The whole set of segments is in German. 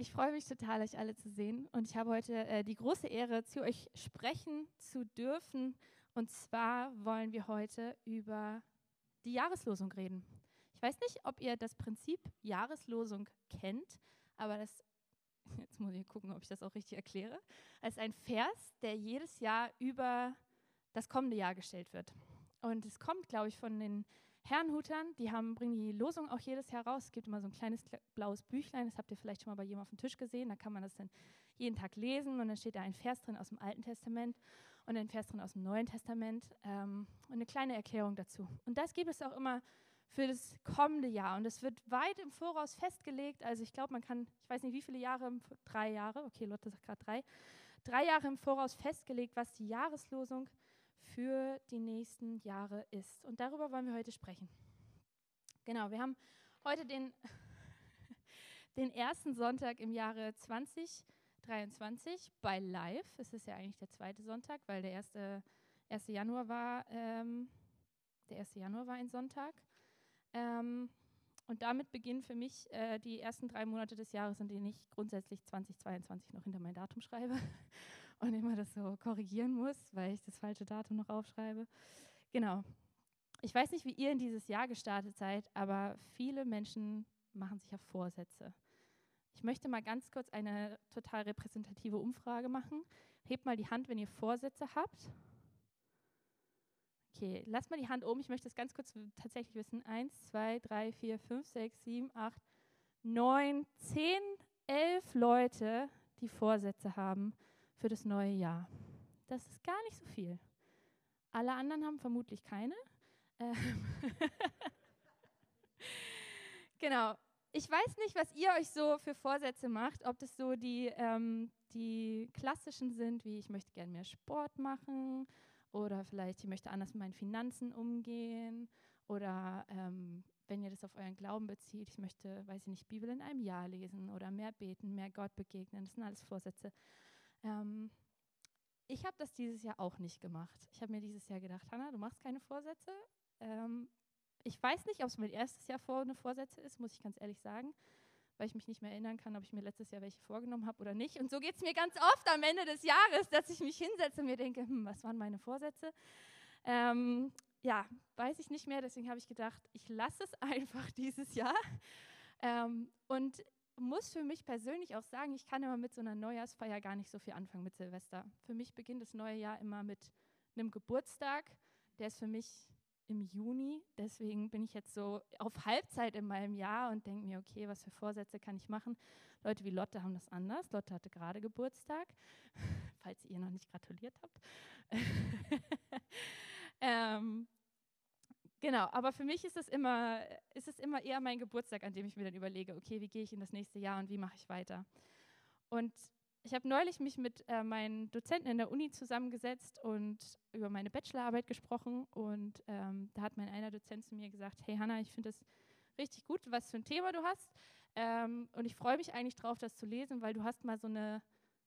Ich freue mich total, euch alle zu sehen. Und ich habe heute äh, die große Ehre, zu euch sprechen zu dürfen. Und zwar wollen wir heute über die Jahreslosung reden. Ich weiß nicht, ob ihr das Prinzip Jahreslosung kennt, aber das, jetzt muss ich gucken, ob ich das auch richtig erkläre. Ist ein Vers, der jedes Jahr über das kommende Jahr gestellt wird. Und es kommt, glaube ich, von den Herrenhutern, die haben, bringen die Losung auch jedes Jahr raus. Es gibt immer so ein kleines blaues Büchlein, das habt ihr vielleicht schon mal bei jemandem auf dem Tisch gesehen. Da kann man das dann jeden Tag lesen und dann steht da ein Vers drin aus dem Alten Testament und ein Vers drin aus dem Neuen Testament ähm, und eine kleine Erklärung dazu. Und das gibt es auch immer für das kommende Jahr und es wird weit im Voraus festgelegt. Also ich glaube, man kann, ich weiß nicht wie viele Jahre, drei Jahre, okay, Lotte sagt gerade drei, drei Jahre im Voraus festgelegt, was die Jahreslosung ist für die nächsten Jahre ist. Und darüber wollen wir heute sprechen. Genau, wir haben heute den, den ersten Sonntag im Jahre 2023 bei Live. Es ist ja eigentlich der zweite Sonntag, weil der erste, 1. Januar war, ähm, der 1. Januar war ein Sonntag. Ähm, und damit beginnen für mich äh, die ersten drei Monate des Jahres, in denen ich grundsätzlich 2022 noch hinter mein Datum schreibe und immer das so korrigieren muss, weil ich das falsche Datum noch aufschreibe. Genau. Ich weiß nicht, wie ihr in dieses Jahr gestartet seid, aber viele Menschen machen sich auf Vorsätze. Ich möchte mal ganz kurz eine total repräsentative Umfrage machen. Hebt mal die Hand, wenn ihr Vorsätze habt. Okay, lasst mal die Hand oben. Ich möchte das ganz kurz tatsächlich wissen. Eins, zwei, drei, vier, fünf, sechs, sieben, acht, neun, zehn, elf Leute, die Vorsätze haben für das neue Jahr. Das ist gar nicht so viel. Alle anderen haben vermutlich keine. Ähm genau. Ich weiß nicht, was ihr euch so für Vorsätze macht, ob das so die, ähm, die klassischen sind, wie ich möchte gerne mehr Sport machen oder vielleicht ich möchte anders mit meinen Finanzen umgehen oder ähm, wenn ihr das auf euren Glauben bezieht, ich möchte, weiß ich nicht, Bibel in einem Jahr lesen oder mehr beten, mehr Gott begegnen. Das sind alles Vorsätze. Ähm, ich habe das dieses Jahr auch nicht gemacht. Ich habe mir dieses Jahr gedacht, Hanna, du machst keine Vorsätze. Ähm, ich weiß nicht, ob es mein erstes Jahr vor eine Vorsätze ist, muss ich ganz ehrlich sagen, weil ich mich nicht mehr erinnern kann, ob ich mir letztes Jahr welche vorgenommen habe oder nicht. Und so geht es mir ganz oft am Ende des Jahres, dass ich mich hinsetze und mir denke, hm, was waren meine Vorsätze? Ähm, ja, weiß ich nicht mehr. Deswegen habe ich gedacht, ich lasse es einfach dieses Jahr. Ähm, und muss für mich persönlich auch sagen, ich kann immer mit so einer Neujahrsfeier gar nicht so viel anfangen mit Silvester. Für mich beginnt das neue Jahr immer mit einem Geburtstag. Der ist für mich im Juni. Deswegen bin ich jetzt so auf Halbzeit in meinem Jahr und denke mir, okay, was für Vorsätze kann ich machen? Leute wie Lotte haben das anders. Lotte hatte gerade Geburtstag, falls ihr noch nicht gratuliert habt. ähm, Genau, aber für mich ist es immer, immer eher mein Geburtstag, an dem ich mir dann überlege, okay, wie gehe ich in das nächste Jahr und wie mache ich weiter. Und ich habe neulich mich mit äh, meinen Dozenten in der Uni zusammengesetzt und über meine Bachelorarbeit gesprochen. Und ähm, da hat mein einer Dozent zu mir gesagt, hey Hanna, ich finde es richtig gut, was für ein Thema du hast. Ähm, und ich freue mich eigentlich drauf, das zu lesen, weil du hast mal so eine,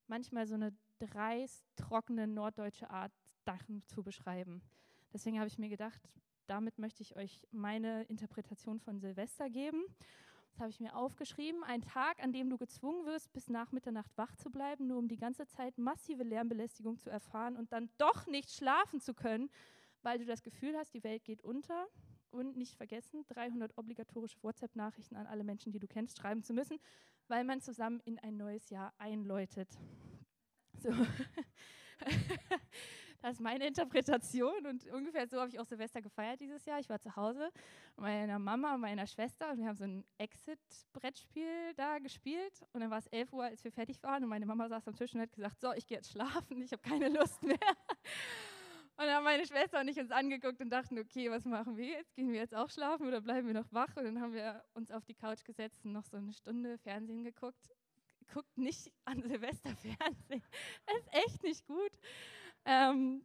manchmal so eine dreist, trockene norddeutsche Art, Sachen zu beschreiben. Deswegen habe ich mir gedacht, damit möchte ich euch meine Interpretation von Silvester geben. Das habe ich mir aufgeschrieben. Ein Tag, an dem du gezwungen wirst, bis nach Mitternacht wach zu bleiben, nur um die ganze Zeit massive Lärmbelästigung zu erfahren und dann doch nicht schlafen zu können, weil du das Gefühl hast, die Welt geht unter. Und nicht vergessen, 300 obligatorische WhatsApp-Nachrichten an alle Menschen, die du kennst, schreiben zu müssen, weil man zusammen in ein neues Jahr einläutet. So. Das ist meine Interpretation und ungefähr so habe ich auch Silvester gefeiert dieses Jahr. Ich war zu Hause mit meiner Mama und meiner Schwester und wir haben so ein Exit-Brettspiel da gespielt und dann war es 11 Uhr, als wir fertig waren und meine Mama saß am Tisch und hat gesagt, so, ich gehe jetzt schlafen, ich habe keine Lust mehr. Und dann haben meine Schwester und ich uns angeguckt und dachten, okay, was machen wir jetzt? Gehen wir jetzt auch schlafen oder bleiben wir noch wach? Und dann haben wir uns auf die Couch gesetzt und noch so eine Stunde Fernsehen geguckt. Guckt nicht an Silvester Fernsehen. Das ist echt nicht gut. Ähm,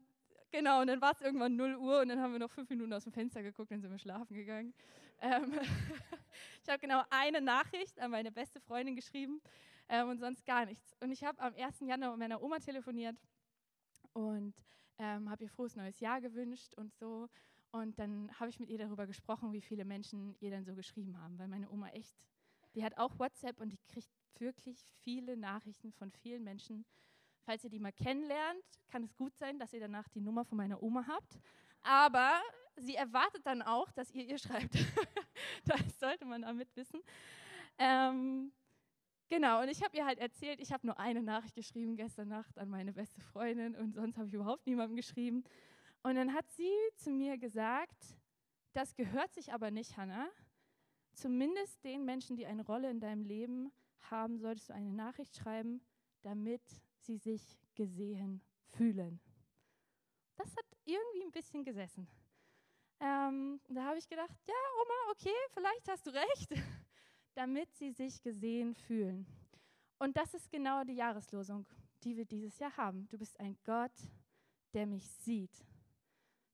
genau, und dann war es irgendwann 0 Uhr und dann haben wir noch fünf Minuten aus dem Fenster geguckt, dann sind wir schlafen gegangen. Ähm, ich habe genau eine Nachricht an meine beste Freundin geschrieben ähm, und sonst gar nichts. Und ich habe am 1. Januar mit meiner Oma telefoniert und ähm, habe ihr frohes neues Jahr gewünscht und so. Und dann habe ich mit ihr darüber gesprochen, wie viele Menschen ihr dann so geschrieben haben, weil meine Oma echt, die hat auch WhatsApp und die kriegt wirklich viele Nachrichten von vielen Menschen. Falls ihr die mal kennenlernt, kann es gut sein, dass ihr danach die Nummer von meiner Oma habt. Aber sie erwartet dann auch, dass ihr ihr schreibt. das sollte man damit wissen. Ähm, genau, und ich habe ihr halt erzählt, ich habe nur eine Nachricht geschrieben gestern Nacht an meine beste Freundin und sonst habe ich überhaupt niemandem geschrieben. Und dann hat sie zu mir gesagt, das gehört sich aber nicht, Hannah. Zumindest den Menschen, die eine Rolle in deinem Leben haben, solltest du eine Nachricht schreiben, damit sie sich gesehen fühlen. Das hat irgendwie ein bisschen gesessen. Ähm, da habe ich gedacht, ja, Oma, okay, vielleicht hast du recht, damit sie sich gesehen fühlen. Und das ist genau die Jahreslosung, die wir dieses Jahr haben. Du bist ein Gott, der mich sieht.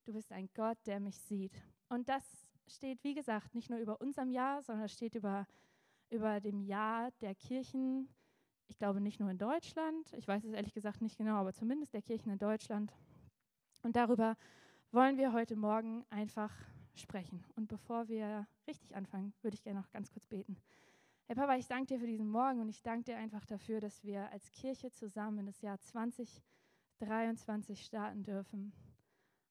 Du bist ein Gott, der mich sieht. Und das steht, wie gesagt, nicht nur über unserem Jahr, sondern steht über, über dem Jahr der Kirchen. Ich glaube nicht nur in Deutschland, ich weiß es ehrlich gesagt nicht genau, aber zumindest der Kirchen in Deutschland. Und darüber wollen wir heute Morgen einfach sprechen. Und bevor wir richtig anfangen, würde ich gerne noch ganz kurz beten. Herr Papa, ich danke dir für diesen Morgen und ich danke dir einfach dafür, dass wir als Kirche zusammen in das Jahr 2023 starten dürfen.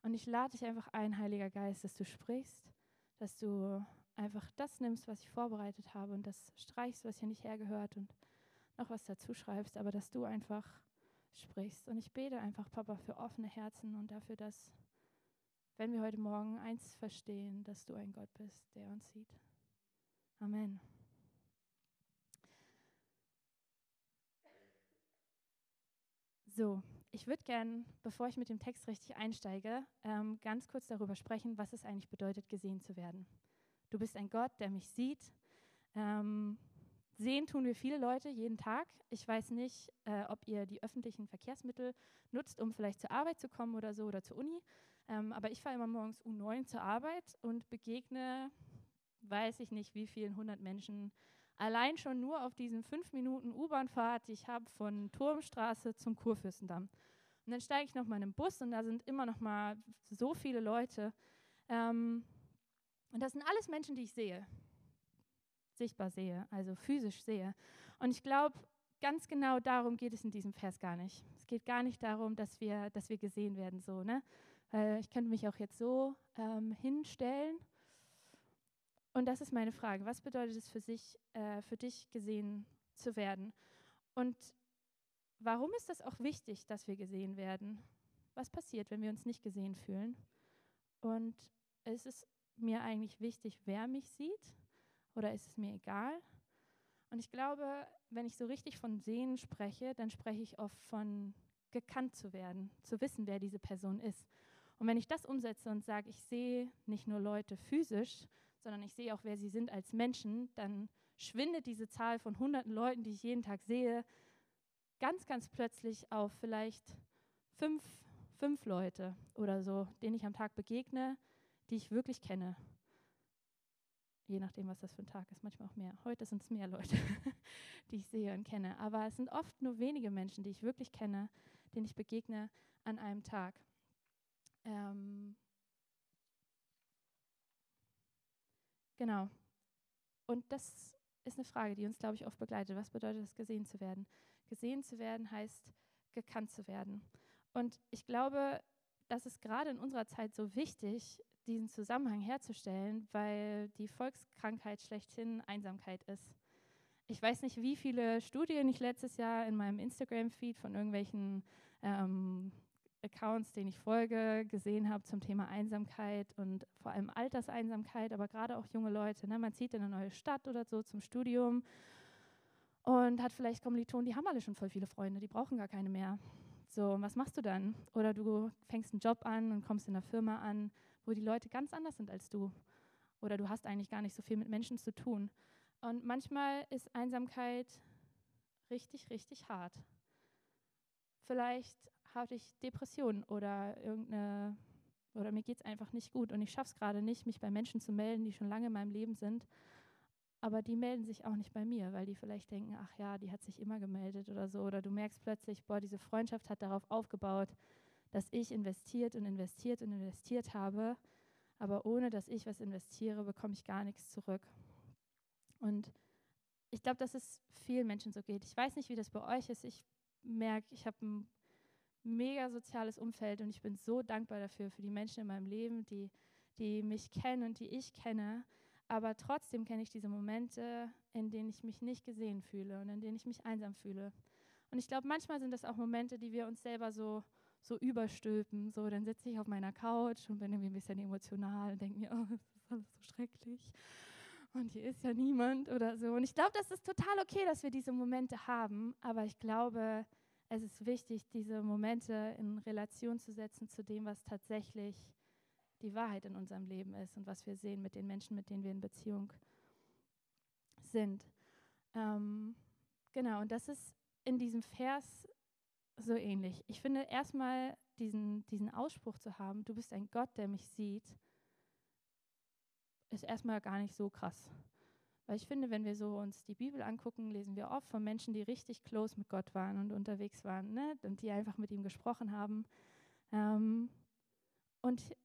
Und ich lade dich einfach ein, Heiliger Geist, dass du sprichst, dass du einfach das nimmst, was ich vorbereitet habe und das streichst, was hier nicht hergehört und noch was dazu schreibst, aber dass du einfach sprichst. Und ich bete einfach, Papa, für offene Herzen und dafür, dass, wenn wir heute Morgen eins verstehen, dass du ein Gott bist, der uns sieht. Amen. So, ich würde gerne, bevor ich mit dem Text richtig einsteige, ähm, ganz kurz darüber sprechen, was es eigentlich bedeutet, gesehen zu werden. Du bist ein Gott, der mich sieht. Ähm, Sehen tun wir viele Leute jeden Tag. Ich weiß nicht, äh, ob ihr die öffentlichen Verkehrsmittel nutzt, um vielleicht zur Arbeit zu kommen oder so oder zur Uni. Ähm, aber ich fahre immer morgens U9 zur Arbeit und begegne, weiß ich nicht, wie vielen hundert Menschen allein schon nur auf diesen fünf Minuten U-Bahn-Fahrt, die ich habe von Turmstraße zum Kurfürstendamm. Und dann steige ich noch mal in den Bus und da sind immer noch mal so viele Leute. Ähm, und das sind alles Menschen, die ich sehe sichtbar sehe, also physisch sehe. Und ich glaube, ganz genau darum geht es in diesem Vers gar nicht. Es geht gar nicht darum, dass wir, dass wir gesehen werden, so, ne? Weil ich könnte mich auch jetzt so ähm, hinstellen. Und das ist meine Frage. Was bedeutet es für, sich, äh, für dich, gesehen zu werden? Und warum ist das auch wichtig, dass wir gesehen werden? Was passiert, wenn wir uns nicht gesehen fühlen? Und ist es mir eigentlich wichtig, wer mich sieht? Oder ist es mir egal? Und ich glaube, wenn ich so richtig von Sehen spreche, dann spreche ich oft von gekannt zu werden, zu wissen, wer diese Person ist. Und wenn ich das umsetze und sage, ich sehe nicht nur Leute physisch, sondern ich sehe auch, wer sie sind als Menschen, dann schwindet diese Zahl von hunderten Leuten, die ich jeden Tag sehe, ganz, ganz plötzlich auf vielleicht fünf, fünf Leute oder so, denen ich am Tag begegne, die ich wirklich kenne je nachdem, was das für ein Tag ist, manchmal auch mehr. Heute sind es mehr Leute, die ich sehe und kenne. Aber es sind oft nur wenige Menschen, die ich wirklich kenne, denen ich begegne an einem Tag. Ähm genau. Und das ist eine Frage, die uns, glaube ich, oft begleitet. Was bedeutet es, gesehen zu werden? Gesehen zu werden heißt, gekannt zu werden. Und ich glaube, das ist gerade in unserer Zeit so wichtig, diesen Zusammenhang herzustellen, weil die Volkskrankheit schlechthin Einsamkeit ist. Ich weiß nicht, wie viele Studien ich letztes Jahr in meinem Instagram-Feed von irgendwelchen ähm, Accounts, denen ich folge, gesehen habe zum Thema Einsamkeit und vor allem Alterseinsamkeit, aber gerade auch junge Leute. Ne? Man zieht in eine neue Stadt oder so zum Studium und hat vielleicht Kommilitonen, die haben alle schon voll viele Freunde, die brauchen gar keine mehr. So, was machst du dann? Oder du fängst einen Job an und kommst in der Firma an wo die Leute ganz anders sind als du. Oder du hast eigentlich gar nicht so viel mit Menschen zu tun. Und manchmal ist Einsamkeit richtig, richtig hart. Vielleicht habe ich Depressionen oder irgendeine oder mir geht es einfach nicht gut und ich schaffe es gerade nicht, mich bei Menschen zu melden, die schon lange in meinem Leben sind. Aber die melden sich auch nicht bei mir, weil die vielleicht denken, ach ja, die hat sich immer gemeldet oder so. Oder du merkst plötzlich, boah, diese Freundschaft hat darauf aufgebaut, dass ich investiert und investiert und investiert habe, aber ohne dass ich was investiere, bekomme ich gar nichts zurück. Und ich glaube, dass es vielen Menschen so geht. Ich weiß nicht, wie das bei euch ist. Ich merke, ich habe ein mega soziales Umfeld und ich bin so dankbar dafür, für die Menschen in meinem Leben, die, die mich kennen und die ich kenne. Aber trotzdem kenne ich diese Momente, in denen ich mich nicht gesehen fühle und in denen ich mich einsam fühle. Und ich glaube, manchmal sind das auch Momente, die wir uns selber so, so überstülpen. So, dann sitze ich auf meiner Couch und bin irgendwie ein bisschen emotional und denke mir, oh, das ist alles so schrecklich. Und hier ist ja niemand oder so. Und ich glaube, das ist total okay, dass wir diese Momente haben. Aber ich glaube, es ist wichtig, diese Momente in Relation zu setzen zu dem, was tatsächlich die Wahrheit in unserem Leben ist und was wir sehen mit den Menschen, mit denen wir in Beziehung sind. Ähm, genau, und das ist in diesem Vers so ähnlich. Ich finde erstmal diesen, diesen Ausspruch zu haben, du bist ein Gott, der mich sieht, ist erstmal gar nicht so krass. Weil ich finde, wenn wir so uns die Bibel angucken, lesen wir oft von Menschen, die richtig close mit Gott waren und unterwegs waren ne? und die einfach mit ihm gesprochen haben. Ähm, und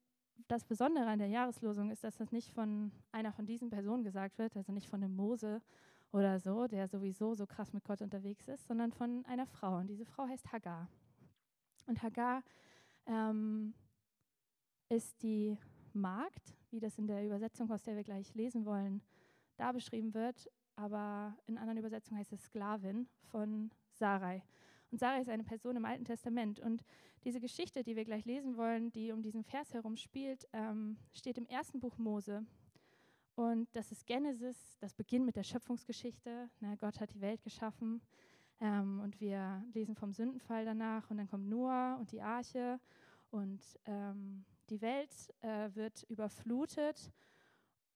das Besondere an der Jahreslosung ist, dass das nicht von einer von diesen Personen gesagt wird, also nicht von dem Mose oder so, der sowieso so krass mit Gott unterwegs ist, sondern von einer Frau. Und diese Frau heißt Hagar. Und Hagar ähm, ist die Magd, wie das in der Übersetzung, aus der wir gleich lesen wollen, da beschrieben wird. Aber in anderen Übersetzungen heißt es Sklavin von Sarai. Und Sarai ist eine Person im Alten Testament. Und diese Geschichte, die wir gleich lesen wollen, die um diesen Vers herum spielt, ähm, steht im ersten Buch Mose. Und das ist Genesis, das beginnt mit der Schöpfungsgeschichte. Na, Gott hat die Welt geschaffen. Ähm, und wir lesen vom Sündenfall danach. Und dann kommt Noah und die Arche. Und ähm, die Welt äh, wird überflutet.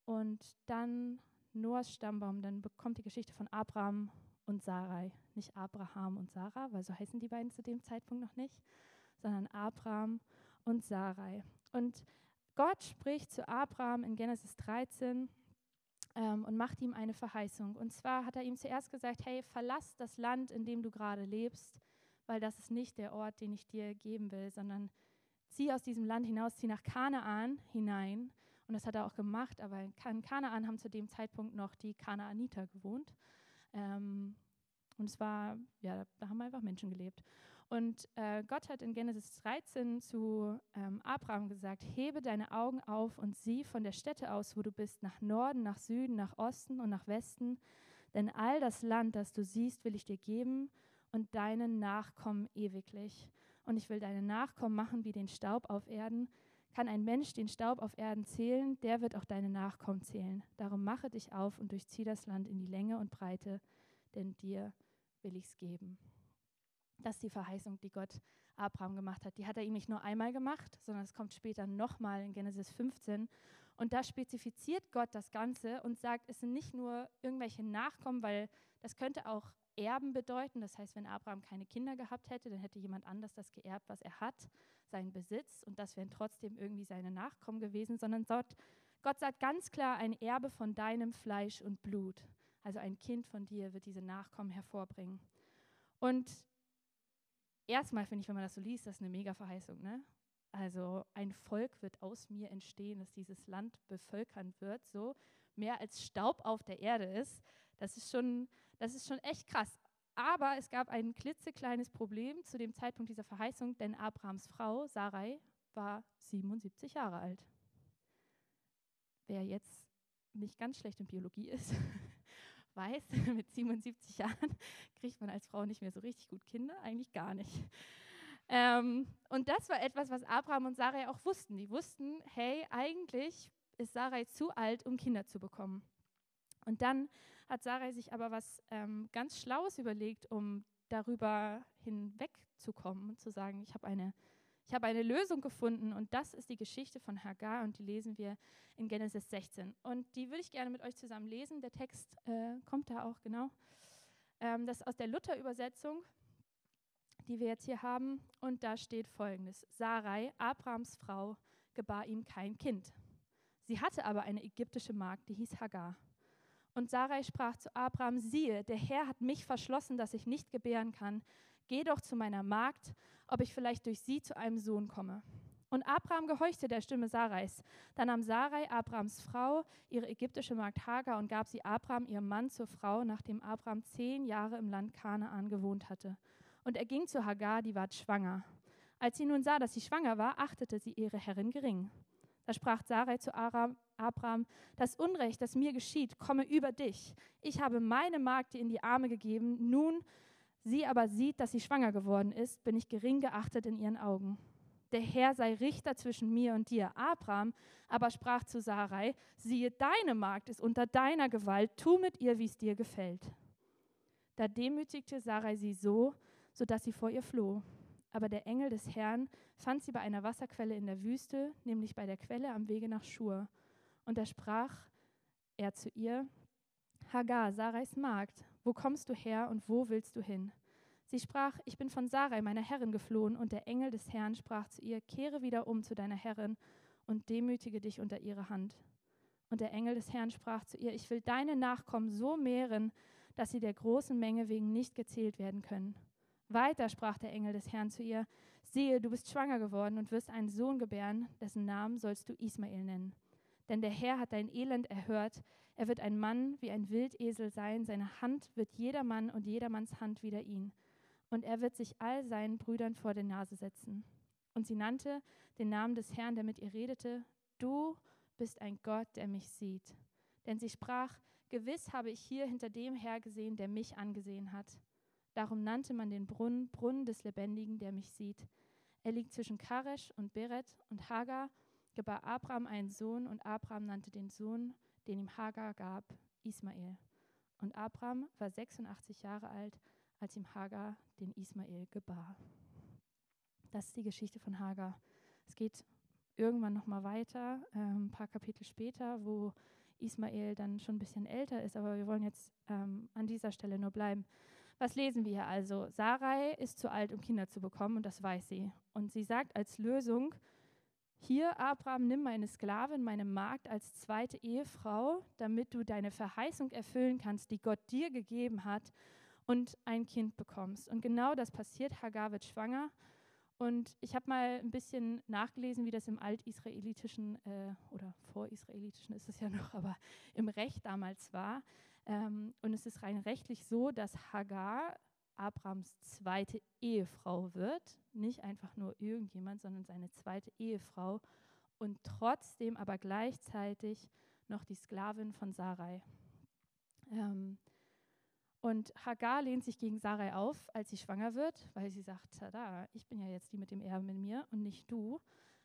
Und dann Noahs Stammbaum, dann bekommt die Geschichte von Abraham und Sarai. Nicht Abraham und Sarah, weil so heißen die beiden zu dem Zeitpunkt noch nicht, sondern Abraham und Sarai. Und Gott spricht zu Abraham in Genesis 13 ähm, und macht ihm eine Verheißung. Und zwar hat er ihm zuerst gesagt, hey, verlass das Land, in dem du gerade lebst, weil das ist nicht der Ort, den ich dir geben will, sondern zieh aus diesem Land hinaus, zieh nach Kanaan hinein. Und das hat er auch gemacht, aber in Kanaan haben zu dem Zeitpunkt noch die Kanaaniter gewohnt. Ähm, und es war, ja, da haben einfach Menschen gelebt. Und äh, Gott hat in Genesis 13 zu ähm, Abraham gesagt, hebe deine Augen auf und sieh von der Stätte aus, wo du bist, nach Norden, nach Süden, nach Osten und nach Westen. Denn all das Land, das du siehst, will ich dir geben und deinen Nachkommen ewiglich. Und ich will deine Nachkommen machen wie den Staub auf Erden. Kann ein Mensch den Staub auf Erden zählen, der wird auch deine Nachkommen zählen. Darum mache dich auf und durchzieh das Land in die Länge und Breite, denn dir will ich es geben. Das ist die Verheißung, die Gott Abraham gemacht hat. Die hat er ihm nicht nur einmal gemacht, sondern es kommt später nochmal in Genesis 15. Und da spezifiziert Gott das Ganze und sagt, es sind nicht nur irgendwelche Nachkommen, weil das könnte auch Erben bedeuten. Das heißt, wenn Abraham keine Kinder gehabt hätte, dann hätte jemand anders das geerbt, was er hat, seinen Besitz. Und das wären trotzdem irgendwie seine Nachkommen gewesen, sondern Gott, Gott sagt ganz klar, ein Erbe von deinem Fleisch und Blut. Also ein Kind von dir wird diese Nachkommen hervorbringen. Und erstmal finde ich, wenn man das so liest, das ist eine mega Verheißung. Ne? Also ein Volk wird aus mir entstehen, das dieses Land bevölkern wird, so mehr als Staub auf der Erde ist. Das ist schon, das ist schon echt krass. Aber es gab ein klitzekleines Problem zu dem Zeitpunkt dieser Verheißung, denn Abrahams Frau, Sarai, war 77 Jahre alt. Wer jetzt nicht ganz schlecht in Biologie ist, weiß, mit 77 Jahren kriegt man als Frau nicht mehr so richtig gut Kinder, eigentlich gar nicht. Ähm, und das war etwas, was Abraham und Sarai auch wussten. Die wussten, hey, eigentlich ist Sarai zu alt, um Kinder zu bekommen. Und dann hat Sarai sich aber was ähm, ganz Schlaues überlegt, um darüber hinwegzukommen und zu sagen, ich habe eine ich habe eine Lösung gefunden und das ist die Geschichte von Hagar und die lesen wir in Genesis 16. Und die würde ich gerne mit euch zusammen lesen. Der Text äh, kommt da auch genau. Ähm, das ist aus der Luther-Übersetzung, die wir jetzt hier haben. Und da steht folgendes: Sarai, Abrahams Frau, gebar ihm kein Kind. Sie hatte aber eine ägyptische Magd, die hieß Hagar. Und Sarai sprach zu Abraham: Siehe, der Herr hat mich verschlossen, dass ich nicht gebären kann. Geh doch zu meiner Magd ob ich vielleicht durch sie zu einem Sohn komme. Und Abraham gehorchte der Stimme Sarais. Dann nahm Sarai, Abrahams Frau, ihre ägyptische Magd Hagar und gab sie Abraham, ihrem Mann, zur Frau, nachdem Abraham zehn Jahre im Land Kanaan gewohnt hatte. Und er ging zu Hagar, die ward schwanger. Als sie nun sah, dass sie schwanger war, achtete sie ihre Herrin gering. Da sprach Sarai zu Abraham, das Unrecht, das mir geschieht, komme über dich. Ich habe meine Magd dir in die Arme gegeben, nun sie aber sieht, dass sie schwanger geworden ist, bin ich gering geachtet in ihren Augen der Herr sei Richter zwischen mir und dir. Abraham aber sprach zu Sarai, siehe, deine Magd ist unter deiner Gewalt, tu mit ihr, wie es dir gefällt. Da demütigte Sarai sie so, sodass sie vor ihr floh. Aber der Engel des Herrn fand sie bei einer Wasserquelle in der Wüste, nämlich bei der Quelle am Wege nach Schur. Und da sprach er zu ihr, Hagar, Sarais Magd, wo kommst du her und wo willst du hin? Sie sprach, ich bin von Sarai, meiner Herrin, geflohen, und der Engel des Herrn sprach zu ihr, kehre wieder um zu deiner Herrin und demütige dich unter ihre Hand. Und der Engel des Herrn sprach zu ihr, ich will deine Nachkommen so mehren, dass sie der großen Menge wegen nicht gezählt werden können. Weiter sprach der Engel des Herrn zu ihr, siehe, du bist schwanger geworden und wirst einen Sohn gebären, dessen Namen sollst du Ismael nennen. Denn der Herr hat dein Elend erhört, er wird ein Mann wie ein Wildesel sein, seine Hand wird jedermann und jedermanns Hand wider ihn und er wird sich all seinen Brüdern vor die Nase setzen. Und sie nannte den Namen des Herrn, der mit ihr redete, du bist ein Gott, der mich sieht. Denn sie sprach, gewiss habe ich hier hinter dem Herr gesehen, der mich angesehen hat. Darum nannte man den Brunnen Brunnen des Lebendigen, der mich sieht. Er liegt zwischen Karesh und Beret und Hagar gebar Abraham einen Sohn und Abraham nannte den Sohn, den ihm Hagar gab, Ismael. Und Abraham war 86 Jahre alt, als ihm Hagar den Ismael gebar. Das ist die Geschichte von Hagar. Es geht irgendwann noch mal weiter, äh, ein paar Kapitel später, wo Ismael dann schon ein bisschen älter ist, aber wir wollen jetzt ähm, an dieser Stelle nur bleiben. Was lesen wir hier also? Sarai ist zu alt, um Kinder zu bekommen, und das weiß sie. Und sie sagt als Lösung, hier, Abraham, nimm meine Sklavin, meine Magd als zweite Ehefrau, damit du deine Verheißung erfüllen kannst, die Gott dir gegeben hat und ein Kind bekommst. Und genau das passiert. Hagar wird schwanger. Und ich habe mal ein bisschen nachgelesen, wie das im altisraelitischen äh, oder vorisraelitischen ist es ja noch, aber im Recht damals war. Ähm, und es ist rein rechtlich so, dass Hagar Abrams zweite Ehefrau wird. Nicht einfach nur irgendjemand, sondern seine zweite Ehefrau. Und trotzdem aber gleichzeitig noch die Sklavin von Sarai. Ähm, und Hagar lehnt sich gegen Sarai auf, als sie schwanger wird, weil sie sagt, tada, ich bin ja jetzt die mit dem Erben in mir und nicht du.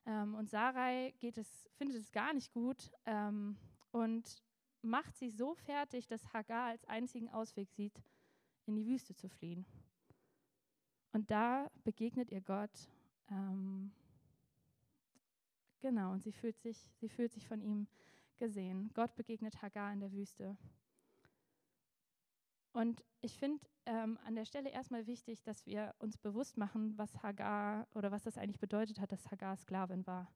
Ähm, und Sarai geht es, findet es gar nicht gut ähm, und macht sie so fertig, dass Hagar als einzigen Ausweg sieht, in die Wüste zu fliehen. Und da begegnet ihr Gott. Ähm, genau, und sie fühlt, sich, sie fühlt sich von ihm gesehen. Gott begegnet Hagar in der Wüste. Und ich finde ähm, an der Stelle erstmal wichtig, dass wir uns bewusst machen, was Hagar oder was das eigentlich bedeutet hat, dass Hagar Sklavin war.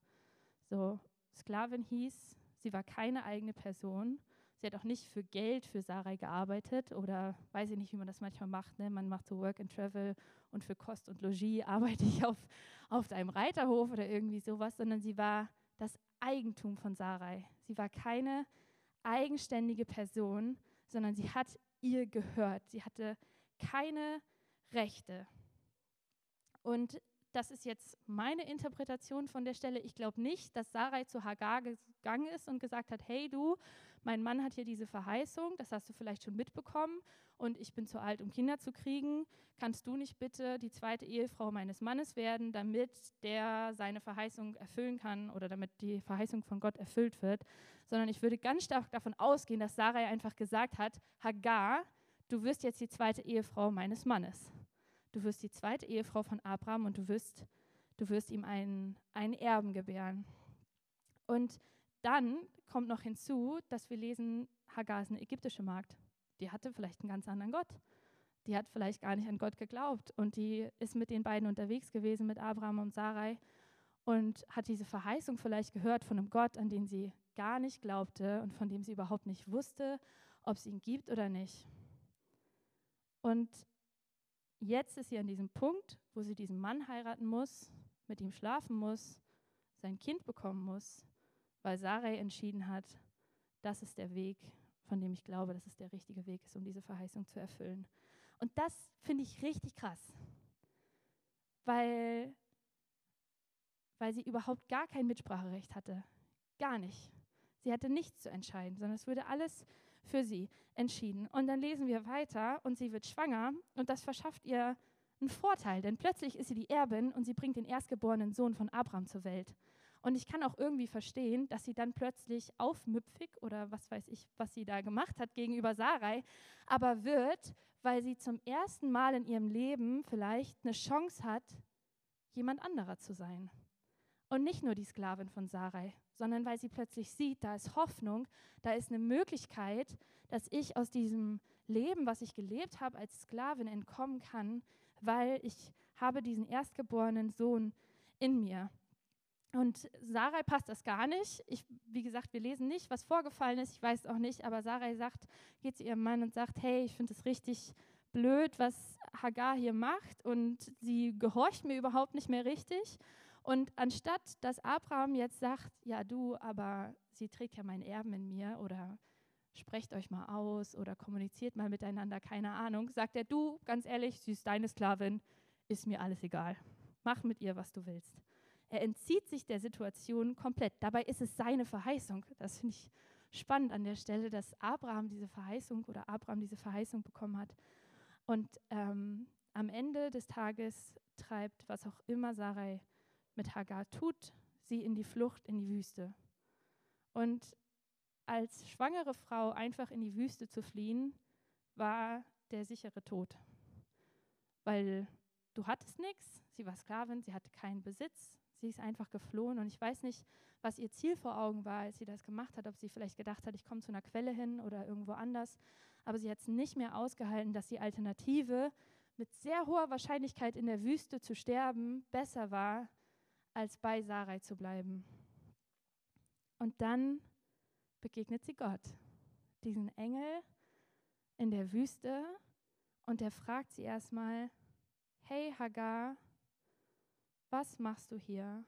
So, Sklavin hieß, sie war keine eigene Person. Sie hat auch nicht für Geld für Sarai gearbeitet oder weiß ich nicht, wie man das manchmal macht. Ne? Man macht so Work and Travel und für Kost und Logis arbeite ich auf, auf einem Reiterhof oder irgendwie sowas, sondern sie war das Eigentum von Sarai. Sie war keine eigenständige Person, sondern sie hat ihr gehört. Sie hatte keine Rechte. Und das ist jetzt meine Interpretation von der Stelle. Ich glaube nicht, dass Sarai zu Hagar gegangen ist und gesagt hat, hey du, mein Mann hat hier diese Verheißung, das hast du vielleicht schon mitbekommen und ich bin zu alt, um Kinder zu kriegen. Kannst du nicht bitte die zweite Ehefrau meines Mannes werden, damit der seine Verheißung erfüllen kann oder damit die Verheißung von Gott erfüllt wird? Sondern ich würde ganz stark davon ausgehen, dass Sarai einfach gesagt hat, Hagar, du wirst jetzt die zweite Ehefrau meines Mannes. Du wirst die zweite Ehefrau von Abraham und du wirst, du wirst ihm einen, einen Erben gebären. Und dann kommt noch hinzu, dass wir lesen, Hagar ist eine ägyptische Magd. Die hatte vielleicht einen ganz anderen Gott. Die hat vielleicht gar nicht an Gott geglaubt und die ist mit den beiden unterwegs gewesen, mit Abraham und Sarai und hat diese Verheißung vielleicht gehört von einem Gott, an den sie gar nicht glaubte und von dem sie überhaupt nicht wusste, ob es ihn gibt oder nicht. Und jetzt ist sie an diesem Punkt, wo sie diesen Mann heiraten muss, mit ihm schlafen muss, sein Kind bekommen muss, weil Sarai entschieden hat, das ist der Weg, von dem ich glaube, dass es der richtige Weg ist, um diese Verheißung zu erfüllen. Und das finde ich richtig krass, weil, weil sie überhaupt gar kein Mitspracherecht hatte. Gar nicht. Sie hatte nichts zu entscheiden, sondern es wurde alles für sie entschieden. Und dann lesen wir weiter und sie wird schwanger und das verschafft ihr einen Vorteil, denn plötzlich ist sie die Erbin und sie bringt den erstgeborenen Sohn von Abraham zur Welt. Und ich kann auch irgendwie verstehen, dass sie dann plötzlich aufmüpfig oder was weiß ich, was sie da gemacht hat gegenüber Sarai, aber wird, weil sie zum ersten Mal in ihrem Leben vielleicht eine Chance hat, jemand anderer zu sein. Und nicht nur die Sklavin von Sarai, sondern weil sie plötzlich sieht, da ist Hoffnung, da ist eine Möglichkeit, dass ich aus diesem Leben, was ich gelebt habe als Sklavin, entkommen kann, weil ich habe diesen erstgeborenen Sohn in mir. Und Sarai passt das gar nicht. Ich, wie gesagt, wir lesen nicht, was vorgefallen ist. Ich weiß auch nicht, aber Sarai sagt, geht zu ihrem Mann und sagt, hey, ich finde es richtig blöd, was Hagar hier macht und sie gehorcht mir überhaupt nicht mehr richtig. Und anstatt dass Abraham jetzt sagt, ja du, aber sie trägt ja meinen Erben in mir oder sprecht euch mal aus oder kommuniziert mal miteinander, keine Ahnung, sagt er, du, ganz ehrlich, sie ist deine Sklavin, ist mir alles egal. Mach mit ihr, was du willst. Er entzieht sich der Situation komplett. Dabei ist es seine Verheißung. Das finde ich spannend an der Stelle, dass Abraham diese Verheißung oder Abraham diese Verheißung bekommen hat. Und ähm, am Ende des Tages treibt, was auch immer Sarai mit Hagar tut, sie in die Flucht in die Wüste. Und als schwangere Frau einfach in die Wüste zu fliehen, war der sichere Tod. Weil du hattest nichts, sie war Sklavin, sie hatte keinen Besitz, Sie ist einfach geflohen und ich weiß nicht, was ihr Ziel vor Augen war, als sie das gemacht hat, ob sie vielleicht gedacht hat, ich komme zu einer Quelle hin oder irgendwo anders. Aber sie hat es nicht mehr ausgehalten, dass die Alternative mit sehr hoher Wahrscheinlichkeit in der Wüste zu sterben besser war, als bei Sarai zu bleiben. Und dann begegnet sie Gott, diesen Engel in der Wüste, und er fragt sie erstmal, hey Hagar, was machst du hier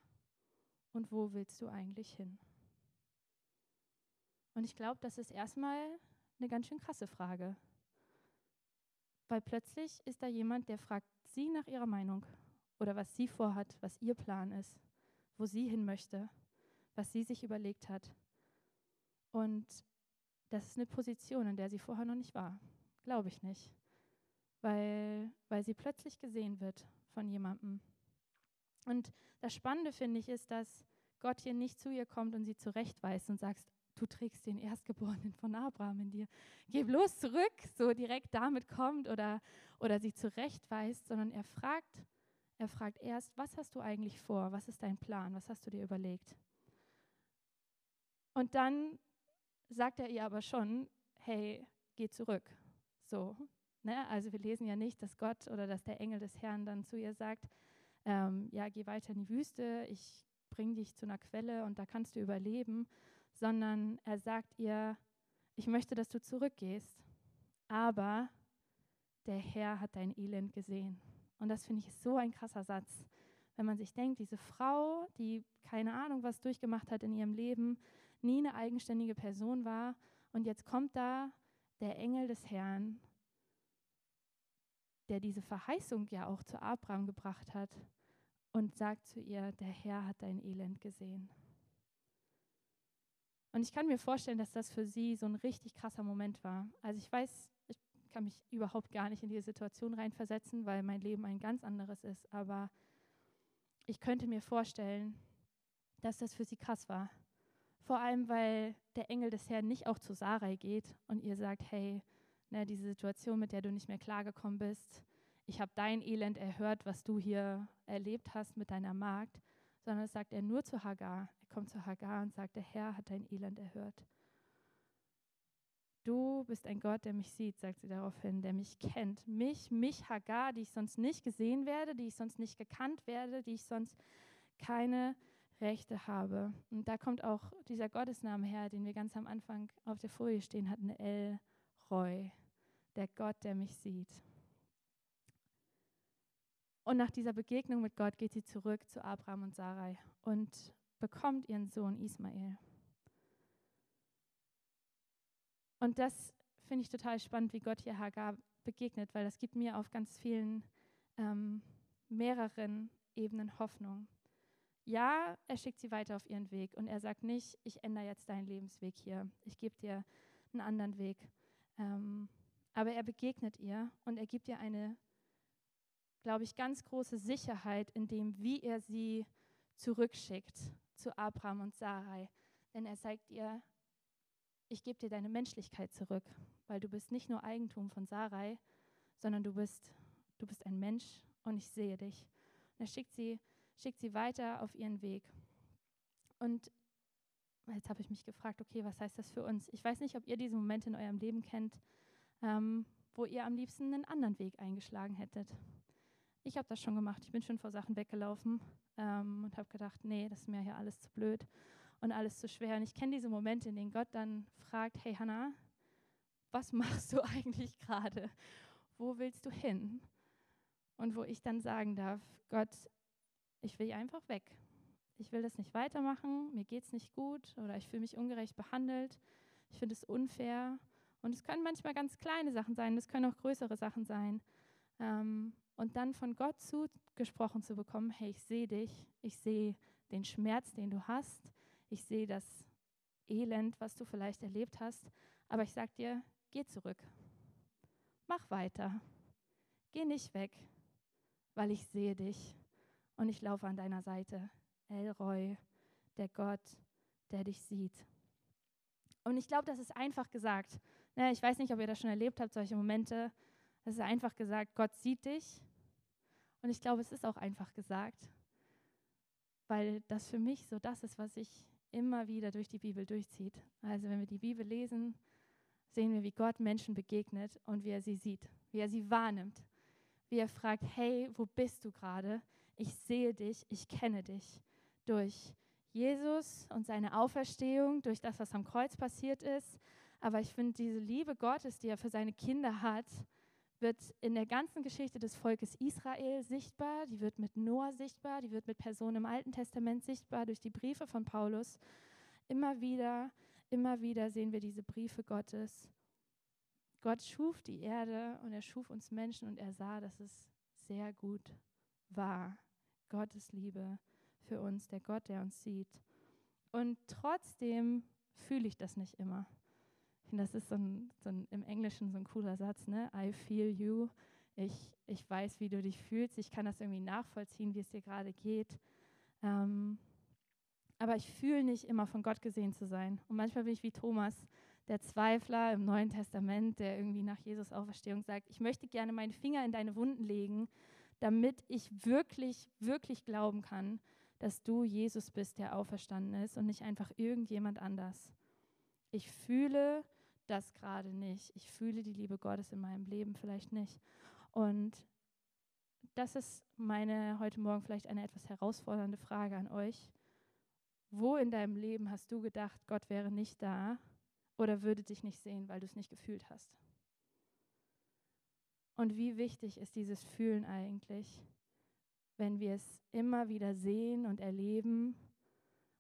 und wo willst du eigentlich hin? Und ich glaube, das ist erstmal eine ganz schön krasse Frage. Weil plötzlich ist da jemand, der fragt sie nach ihrer Meinung oder was sie vorhat, was ihr Plan ist, wo sie hin möchte, was sie sich überlegt hat. Und das ist eine Position, in der sie vorher noch nicht war. Glaube ich nicht. Weil, weil sie plötzlich gesehen wird von jemandem, und das Spannende finde ich ist, dass Gott hier nicht zu ihr kommt und sie zurechtweist und sagt, du trägst den Erstgeborenen von Abraham in dir. Geh bloß zurück, so direkt damit kommt oder, oder sie zurechtweist, sondern er fragt, er fragt erst, was hast du eigentlich vor? Was ist dein Plan? Was hast du dir überlegt? Und dann sagt er ihr aber schon, hey, geh zurück. So, ne? Also wir lesen ja nicht, dass Gott oder dass der Engel des Herrn dann zu ihr sagt, ähm, ja, geh weiter in die Wüste, ich bringe dich zu einer Quelle und da kannst du überleben, sondern er sagt ihr, ich möchte, dass du zurückgehst, aber der Herr hat dein Elend gesehen. Und das finde ich so ein krasser Satz. Wenn man sich denkt, diese Frau, die keine Ahnung was durchgemacht hat in ihrem Leben, nie eine eigenständige Person war, und jetzt kommt da der Engel des Herrn der diese Verheißung ja auch zu Abraham gebracht hat und sagt zu ihr, der Herr hat dein Elend gesehen. Und ich kann mir vorstellen, dass das für sie so ein richtig krasser Moment war. Also ich weiß, ich kann mich überhaupt gar nicht in diese Situation reinversetzen, weil mein Leben ein ganz anderes ist. Aber ich könnte mir vorstellen, dass das für sie krass war. Vor allem, weil der Engel des Herrn nicht auch zu Sarai geht und ihr sagt, hey, ne, diese Situation, mit der du nicht mehr klargekommen bist. Ich habe dein Elend erhört, was du hier erlebt hast mit deiner Magd, sondern es sagt er nur zu Hagar. Er kommt zu Hagar und sagt, der Herr hat dein Elend erhört. Du bist ein Gott, der mich sieht, sagt sie daraufhin, der mich kennt. Mich, mich Hagar, die ich sonst nicht gesehen werde, die ich sonst nicht gekannt werde, die ich sonst keine Rechte habe. Und da kommt auch dieser Gottesname her, den wir ganz am Anfang auf der Folie stehen hatten, El Roy der Gott, der mich sieht. Und nach dieser Begegnung mit Gott geht sie zurück zu Abraham und Sarai. Und bekommt ihren Sohn Ismael. Und das finde ich total spannend, wie Gott hier Hagar begegnet, weil das gibt mir auf ganz vielen ähm, mehreren Ebenen Hoffnung. Ja, er schickt sie weiter auf ihren Weg und er sagt nicht, ich ändere jetzt deinen Lebensweg hier, ich gebe dir einen anderen Weg. Ähm, aber er begegnet ihr und er gibt ihr eine, glaube ich, ganz große Sicherheit in dem, wie er sie zurückschickt zu Abraham und Sarai. Denn er sagt ihr, ich gebe dir deine Menschlichkeit zurück, weil du bist nicht nur Eigentum von Sarai, sondern du bist, du bist ein Mensch und ich sehe dich. Und er schickt sie, schickt sie weiter auf ihren Weg. Und jetzt habe ich mich gefragt, okay, was heißt das für uns? Ich weiß nicht, ob ihr diese Momente in eurem Leben kennt, ähm, wo ihr am liebsten einen anderen Weg eingeschlagen hättet. Ich habe das schon gemacht. Ich bin schon vor Sachen weggelaufen ähm, und habe gedacht, nee, das ist mir hier alles zu blöd und alles zu schwer. Und ich kenne diese Momente, in denen Gott dann fragt, hey Hannah, was machst du eigentlich gerade? Wo willst du hin? Und wo ich dann sagen darf, Gott, ich will einfach weg. Ich will das nicht weitermachen, mir geht es nicht gut oder ich fühle mich ungerecht behandelt. Ich finde es unfair. Und es können manchmal ganz kleine Sachen sein, es können auch größere Sachen sein. Ähm, und dann von Gott zugesprochen zu bekommen, hey, ich sehe dich, ich sehe den Schmerz, den du hast, ich sehe das Elend, was du vielleicht erlebt hast, aber ich sage dir, geh zurück. Mach weiter. Geh nicht weg, weil ich sehe dich und ich laufe an deiner Seite. Elroy, der Gott, der dich sieht. Und ich glaube, das ist einfach gesagt. Ne, ich weiß nicht, ob ihr das schon erlebt habt, solche Momente. Es ist einfach gesagt, Gott sieht dich. Und ich glaube, es ist auch einfach gesagt, weil das für mich so das ist, was ich immer wieder durch die Bibel durchzieht. Also wenn wir die Bibel lesen, sehen wir, wie Gott Menschen begegnet und wie er sie sieht, wie er sie wahrnimmt, wie er fragt, hey, wo bist du gerade? Ich sehe dich, ich kenne dich. Durch Jesus und seine Auferstehung, durch das, was am Kreuz passiert ist. Aber ich finde, diese Liebe Gottes, die er für seine Kinder hat, wird in der ganzen Geschichte des Volkes Israel sichtbar, die wird mit Noah sichtbar, die wird mit Personen im Alten Testament sichtbar, durch die Briefe von Paulus. Immer wieder, immer wieder sehen wir diese Briefe Gottes. Gott schuf die Erde und er schuf uns Menschen und er sah, dass es sehr gut war. Gottes Liebe für uns, der Gott, der uns sieht. Und trotzdem fühle ich das nicht immer finde, das ist so ein, so ein, im Englischen so ein cooler Satz, ne? I feel you. Ich, ich weiß, wie du dich fühlst. Ich kann das irgendwie nachvollziehen, wie es dir gerade geht. Ähm, aber ich fühle nicht immer von Gott gesehen zu sein. Und manchmal bin ich wie Thomas, der Zweifler im Neuen Testament, der irgendwie nach Jesus Auferstehung sagt, ich möchte gerne meine Finger in deine Wunden legen, damit ich wirklich, wirklich glauben kann, dass du Jesus bist, der auferstanden ist und nicht einfach irgendjemand anders. Ich fühle, das gerade nicht. Ich fühle die Liebe Gottes in meinem Leben vielleicht nicht. Und das ist meine heute Morgen vielleicht eine etwas herausfordernde Frage an euch. Wo in deinem Leben hast du gedacht, Gott wäre nicht da oder würde dich nicht sehen, weil du es nicht gefühlt hast? Und wie wichtig ist dieses Fühlen eigentlich, wenn wir es immer wieder sehen und erleben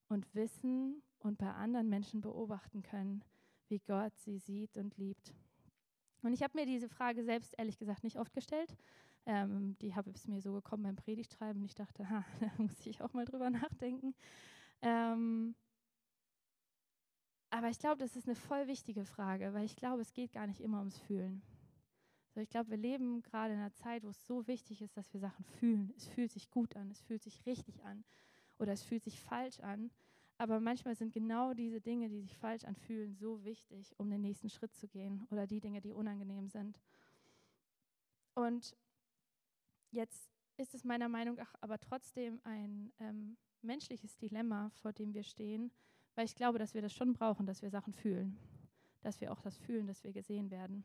und wissen und bei anderen Menschen beobachten können, wie Gott sie sieht und liebt. Und ich habe mir diese Frage selbst ehrlich gesagt nicht oft gestellt. Ähm, die habe es mir so gekommen beim Predigtschreiben und ich dachte, ha, da muss ich auch mal drüber nachdenken. Ähm, aber ich glaube, das ist eine voll wichtige Frage, weil ich glaube, es geht gar nicht immer ums Fühlen. So, ich glaube, wir leben gerade in einer Zeit, wo es so wichtig ist, dass wir Sachen fühlen. Es fühlt sich gut an, es fühlt sich richtig an oder es fühlt sich falsch an. Aber manchmal sind genau diese Dinge, die sich falsch anfühlen, so wichtig, um den nächsten Schritt zu gehen oder die Dinge, die unangenehm sind. Und jetzt ist es meiner Meinung nach aber trotzdem ein ähm, menschliches Dilemma, vor dem wir stehen, weil ich glaube, dass wir das schon brauchen, dass wir Sachen fühlen, dass wir auch das fühlen, dass wir gesehen werden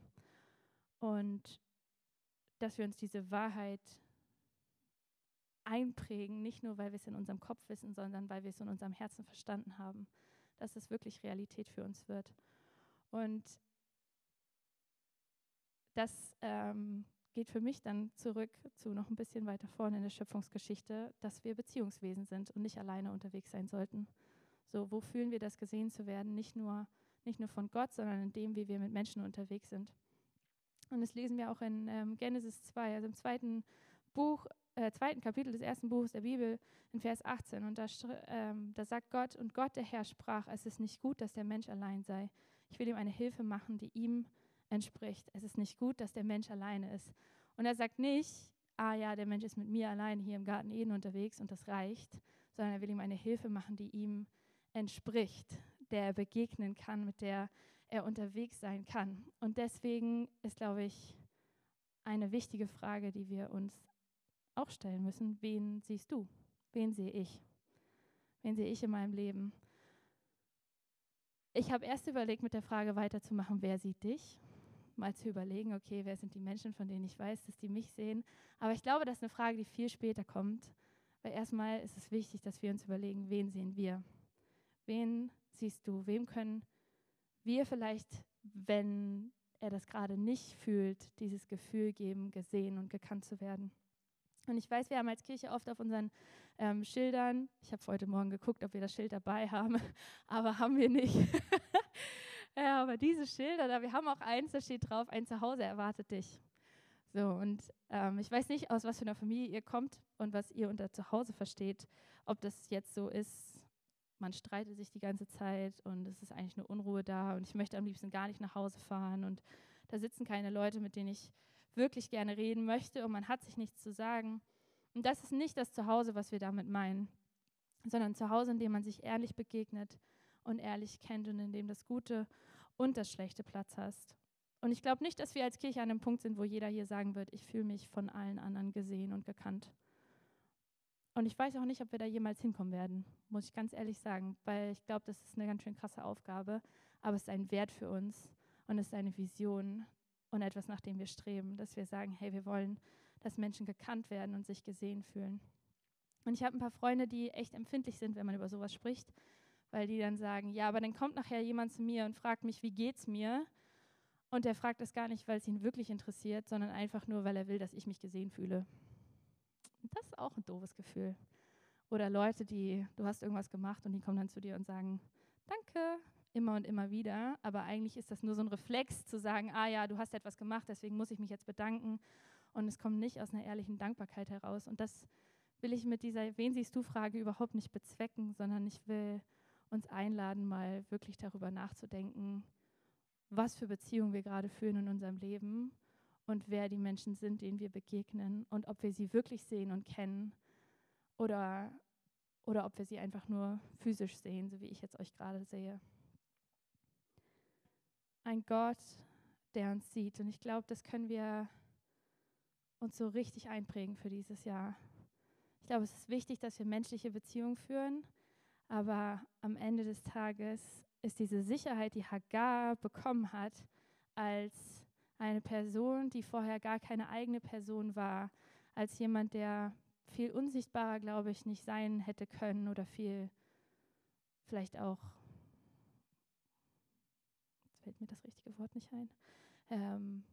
und dass wir uns diese Wahrheit einprägen, nicht nur, weil wir es in unserem Kopf wissen, sondern weil wir es in unserem Herzen verstanden haben, dass es wirklich Realität für uns wird. Und das ähm, geht für mich dann zurück zu noch ein bisschen weiter vorne in der Schöpfungsgeschichte, dass wir Beziehungswesen sind und nicht alleine unterwegs sein sollten. So, wo fühlen wir das gesehen zu werden? Nicht nur, nicht nur von Gott, sondern in dem, wie wir mit Menschen unterwegs sind. Und das lesen wir auch in ähm, Genesis 2, also im zweiten Buch, äh, zweiten Kapitel des ersten Buches der Bibel, in Vers 18. Und da, ähm, da sagt Gott, und Gott, der Herr, sprach, es ist nicht gut, dass der Mensch allein sei. Ich will ihm eine Hilfe machen, die ihm entspricht. Es ist nicht gut, dass der Mensch alleine ist. Und er sagt nicht, ah ja, der Mensch ist mit mir allein hier im Garten Eden unterwegs und das reicht, sondern er will ihm eine Hilfe machen, die ihm entspricht, der er begegnen kann, mit der er unterwegs sein kann. Und deswegen ist, glaube ich, eine wichtige Frage, die wir uns auch stellen müssen, wen siehst du? Wen sehe ich? Wen sehe ich in meinem Leben? Ich habe erst überlegt, mit der Frage weiterzumachen, wer sieht dich? Mal zu überlegen, okay, wer sind die Menschen, von denen ich weiß, dass die mich sehen? Aber ich glaube, das ist eine Frage, die viel später kommt. Weil erstmal ist es wichtig, dass wir uns überlegen, wen sehen wir? Wen siehst du? Wem können wir vielleicht, wenn er das gerade nicht fühlt, dieses Gefühl geben, gesehen und gekannt zu werden? Und ich weiß, wir haben als Kirche oft auf unseren ähm, Schildern, ich habe heute Morgen geguckt, ob wir das Schild dabei haben, aber haben wir nicht. ja, aber diese Schilder, da wir haben auch eins, da steht drauf, ein Zuhause erwartet dich. So, und ähm, ich weiß nicht, aus was für einer Familie ihr kommt und was ihr unter Zuhause versteht, ob das jetzt so ist, man streitet sich die ganze Zeit und es ist eigentlich nur Unruhe da und ich möchte am liebsten gar nicht nach Hause fahren und da sitzen keine Leute, mit denen ich wirklich gerne reden möchte und man hat sich nichts zu sagen. Und das ist nicht das Zuhause, was wir damit meinen, sondern Zuhause, in dem man sich ehrlich begegnet und ehrlich kennt und in dem das Gute und das Schlechte Platz hast. Und ich glaube nicht, dass wir als Kirche an einem Punkt sind, wo jeder hier sagen wird, ich fühle mich von allen anderen gesehen und gekannt. Und ich weiß auch nicht, ob wir da jemals hinkommen werden, muss ich ganz ehrlich sagen, weil ich glaube, das ist eine ganz schön krasse Aufgabe, aber es ist ein Wert für uns und es ist eine Vision, und etwas, nach dem wir streben, dass wir sagen, hey, wir wollen, dass Menschen gekannt werden und sich gesehen fühlen. Und ich habe ein paar Freunde, die echt empfindlich sind, wenn man über sowas spricht, weil die dann sagen, ja, aber dann kommt nachher jemand zu mir und fragt mich, wie geht's mir? Und der fragt das gar nicht, weil es ihn wirklich interessiert, sondern einfach nur, weil er will, dass ich mich gesehen fühle. Das ist auch ein doofes Gefühl. Oder Leute, die, du hast irgendwas gemacht und die kommen dann zu dir und sagen, danke, immer und immer wieder. Aber eigentlich ist das nur so ein Reflex zu sagen, ah ja, du hast etwas gemacht, deswegen muss ich mich jetzt bedanken. Und es kommt nicht aus einer ehrlichen Dankbarkeit heraus. Und das will ich mit dieser Wen siehst du Frage überhaupt nicht bezwecken, sondern ich will uns einladen, mal wirklich darüber nachzudenken, was für Beziehungen wir gerade führen in unserem Leben und wer die Menschen sind, denen wir begegnen und ob wir sie wirklich sehen und kennen oder, oder ob wir sie einfach nur physisch sehen, so wie ich jetzt euch gerade sehe ein Gott, der uns sieht. Und ich glaube, das können wir uns so richtig einprägen für dieses Jahr. Ich glaube, es ist wichtig, dass wir menschliche Beziehungen führen, aber am Ende des Tages ist diese Sicherheit, die Hagar bekommen hat, als eine Person, die vorher gar keine eigene Person war, als jemand, der viel unsichtbarer, glaube ich, nicht sein hätte können oder viel vielleicht auch fällt mir das richtige Wort nicht ein. Ähm,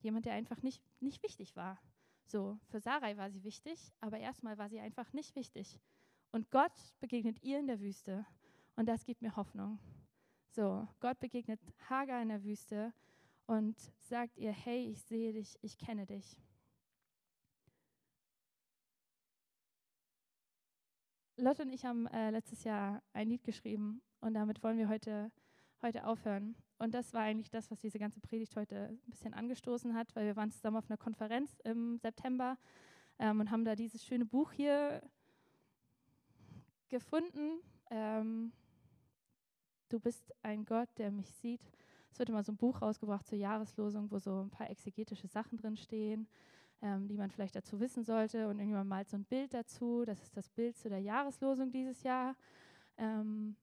jemand, der einfach nicht, nicht wichtig war. So, für Sarai war sie wichtig, aber erstmal war sie einfach nicht wichtig. Und Gott begegnet ihr in der Wüste. Und das gibt mir Hoffnung. So, Gott begegnet Hagar in der Wüste und sagt ihr, hey, ich sehe dich, ich kenne dich. Lotte und ich haben äh, letztes Jahr ein Lied geschrieben und damit wollen wir heute heute aufhören. Und das war eigentlich das, was diese ganze Predigt heute ein bisschen angestoßen hat, weil wir waren zusammen auf einer Konferenz im September ähm, und haben da dieses schöne Buch hier gefunden. Ähm, du bist ein Gott, der mich sieht. Es wird immer so ein Buch rausgebracht zur Jahreslosung, wo so ein paar exegetische Sachen drin stehen, ähm, die man vielleicht dazu wissen sollte. Und irgendjemand malt so ein Bild dazu. Das ist das Bild zu der Jahreslosung dieses Jahr. Ähm,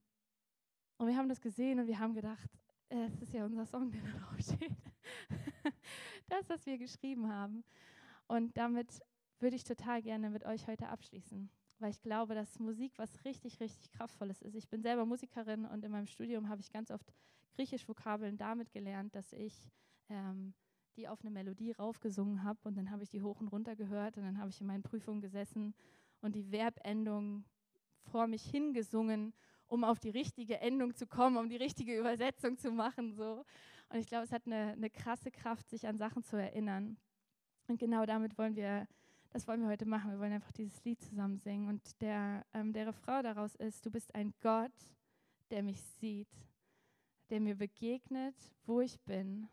und wir haben das gesehen und wir haben gedacht, es ist ja unser Song, der da drauf steht. das, was wir geschrieben haben. Und damit würde ich total gerne mit euch heute abschließen, weil ich glaube, dass Musik was richtig, richtig Kraftvolles ist. Ich bin selber Musikerin und in meinem Studium habe ich ganz oft Griechisch-Vokabeln damit gelernt, dass ich ähm, die auf eine Melodie raufgesungen habe und dann habe ich die hoch und runter gehört und dann habe ich in meinen Prüfungen gesessen und die Verbendung vor mich hingesungen, um auf die richtige Endung zu kommen, um die richtige Übersetzung zu machen. So. Und ich glaube, es hat eine, eine krasse Kraft, sich an Sachen zu erinnern. Und genau damit wollen wir, das wollen wir heute machen. Wir wollen einfach dieses Lied zusammen singen. Und der, ähm, der Refrain daraus ist, du bist ein Gott, der mich sieht, der mir begegnet, wo ich bin,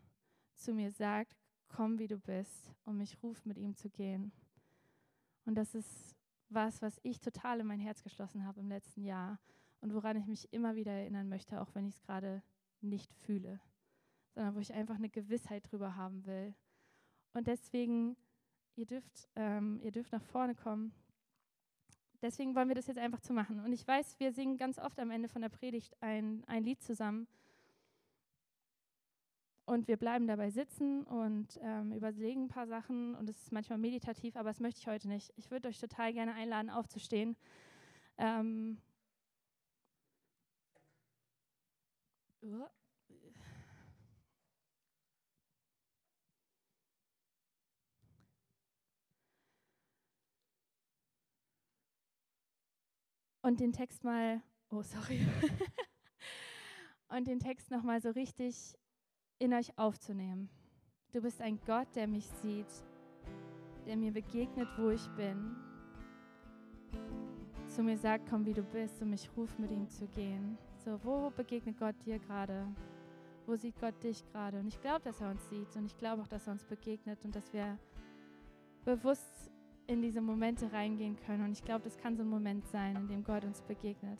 zu mir sagt, komm wie du bist und mich ruft, mit ihm zu gehen. Und das ist was, was ich total in mein Herz geschlossen habe im letzten Jahr und woran ich mich immer wieder erinnern möchte, auch wenn ich es gerade nicht fühle, sondern wo ich einfach eine Gewissheit drüber haben will. Und deswegen, ihr dürft, ähm, ihr dürft nach vorne kommen. Deswegen wollen wir das jetzt einfach zu machen. Und ich weiß, wir singen ganz oft am Ende von der Predigt ein, ein Lied zusammen. Und wir bleiben dabei sitzen und ähm, überlegen ein paar Sachen. Und es ist manchmal meditativ, aber das möchte ich heute nicht. Ich würde euch total gerne einladen, aufzustehen. Ähm, und den Text mal, oh sorry, und den Text nochmal so richtig in euch aufzunehmen. Du bist ein Gott, der mich sieht, der mir begegnet, wo ich bin, zu mir sagt, komm wie du bist und mich ruft, mit ihm zu gehen. So, wo begegnet Gott dir gerade? Wo sieht Gott dich gerade? Und ich glaube, dass er uns sieht und ich glaube auch, dass er uns begegnet und dass wir bewusst in diese Momente reingehen können. Und ich glaube, das kann so ein Moment sein, in dem Gott uns begegnet.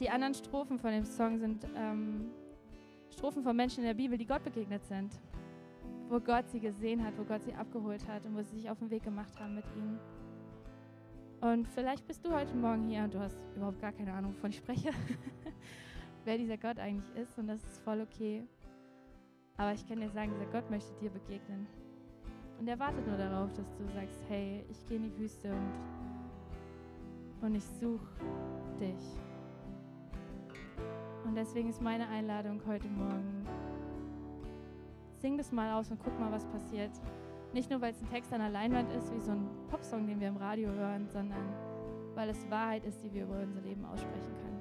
Die anderen Strophen von dem Song sind ähm, Strophen von Menschen in der Bibel, die Gott begegnet sind, wo Gott sie gesehen hat, wo Gott sie abgeholt hat und wo sie sich auf den Weg gemacht haben mit ihm. Und vielleicht bist du heute Morgen hier und du hast überhaupt gar keine Ahnung, wovon ich spreche, wer dieser Gott eigentlich ist und das ist voll okay. Aber ich kann dir sagen, dieser Gott möchte dir begegnen. Und er wartet nur darauf, dass du sagst, hey, ich gehe in die Wüste und, und ich suche dich. Und deswegen ist meine Einladung heute Morgen, sing das mal aus und guck mal, was passiert. Nicht nur, weil es ein Text an der Leinwand ist, wie so ein Popsong, den wir im Radio hören, sondern weil es Wahrheit ist, die wir über unser Leben aussprechen können.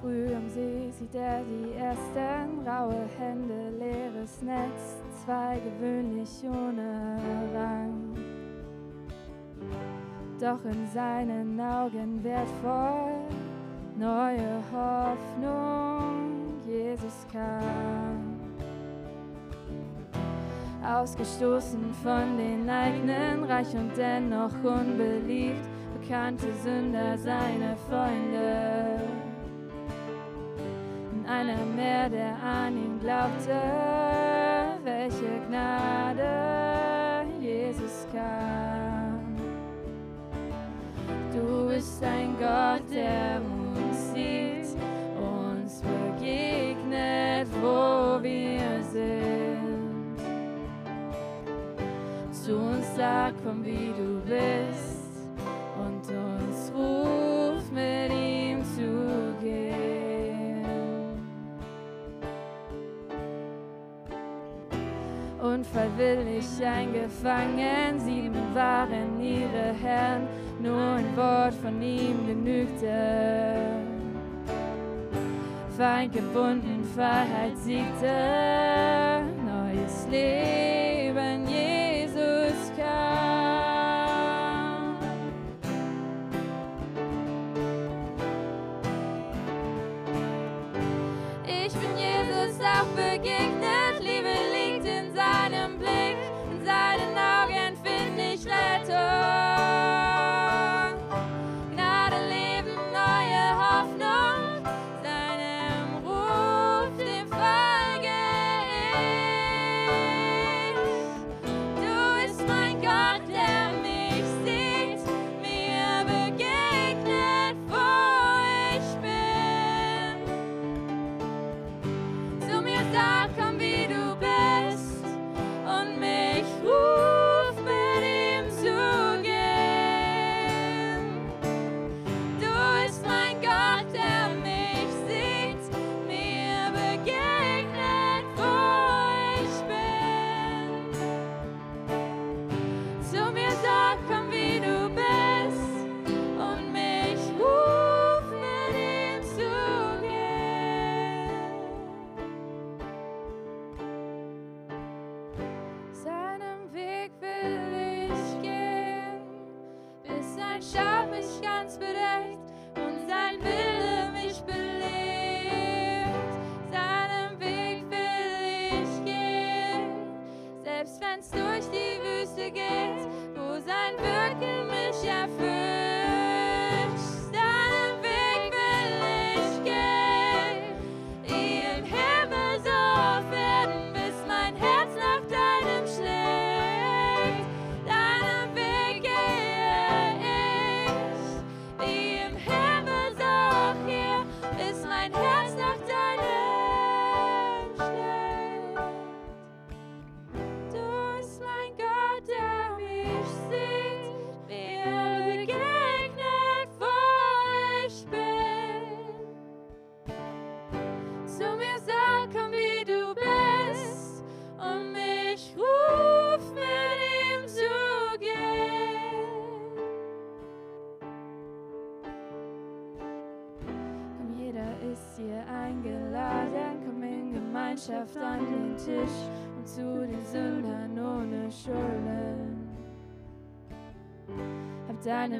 Früh am See sieht er die ersten raue Hände, leeres Netz, zwei gewöhnlich ohne Rang doch in seinen Augen wertvoll. Neue Hoffnung, Jesus kam. Ausgestoßen von den eigenen, reich und dennoch unbeliebt, bekannte Sünder seine Freunde. Und einer mehr, der an ihn glaubte, welche Gnade Jesus kam. Du bist ein Gott, der uns sieht, uns begegnet, wo wir sind. Zu uns sagt, komm wie du bist und uns ruft, mit ihm zu gehen. Unfreiwillig eingefangen, sieben waren ihre Herren noen vår fornimlige mykte. Feingebunden, freiheitsdiekte, neues Leben, Jesus.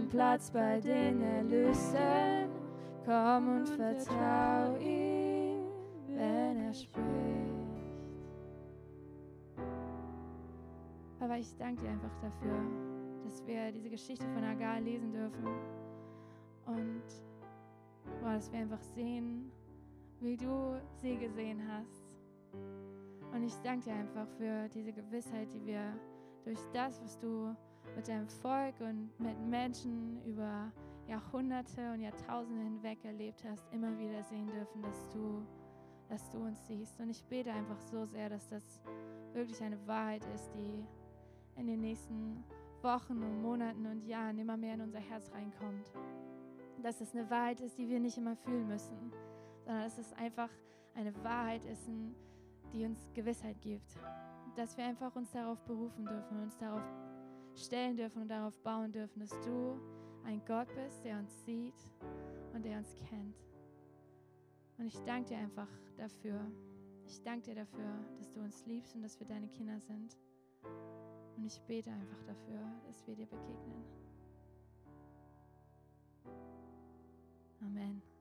Platz bei den Erlösten, komm und vertrau ihm, wenn er spricht. Aber ich danke dir einfach dafür, dass wir diese Geschichte von Agar lesen dürfen und boah, dass wir einfach sehen, wie du sie gesehen hast. Und ich danke dir einfach für diese Gewissheit, die wir durch das, was du mit deinem Volk und mit Menschen über Jahrhunderte und Jahrtausende hinweg erlebt hast, immer wieder sehen dürfen, dass du, dass du uns siehst. Und ich bete einfach so sehr, dass das wirklich eine Wahrheit ist, die in den nächsten Wochen und Monaten und Jahren immer mehr in unser Herz reinkommt. Dass es eine Wahrheit ist, die wir nicht immer fühlen müssen, sondern dass es einfach eine Wahrheit ist, die uns Gewissheit gibt. Dass wir einfach uns darauf berufen dürfen, uns darauf stellen dürfen und darauf bauen dürfen, dass du ein Gott bist, der uns sieht und der uns kennt. Und ich danke dir einfach dafür. Ich danke dir dafür, dass du uns liebst und dass wir deine Kinder sind. Und ich bete einfach dafür, dass wir dir begegnen. Amen.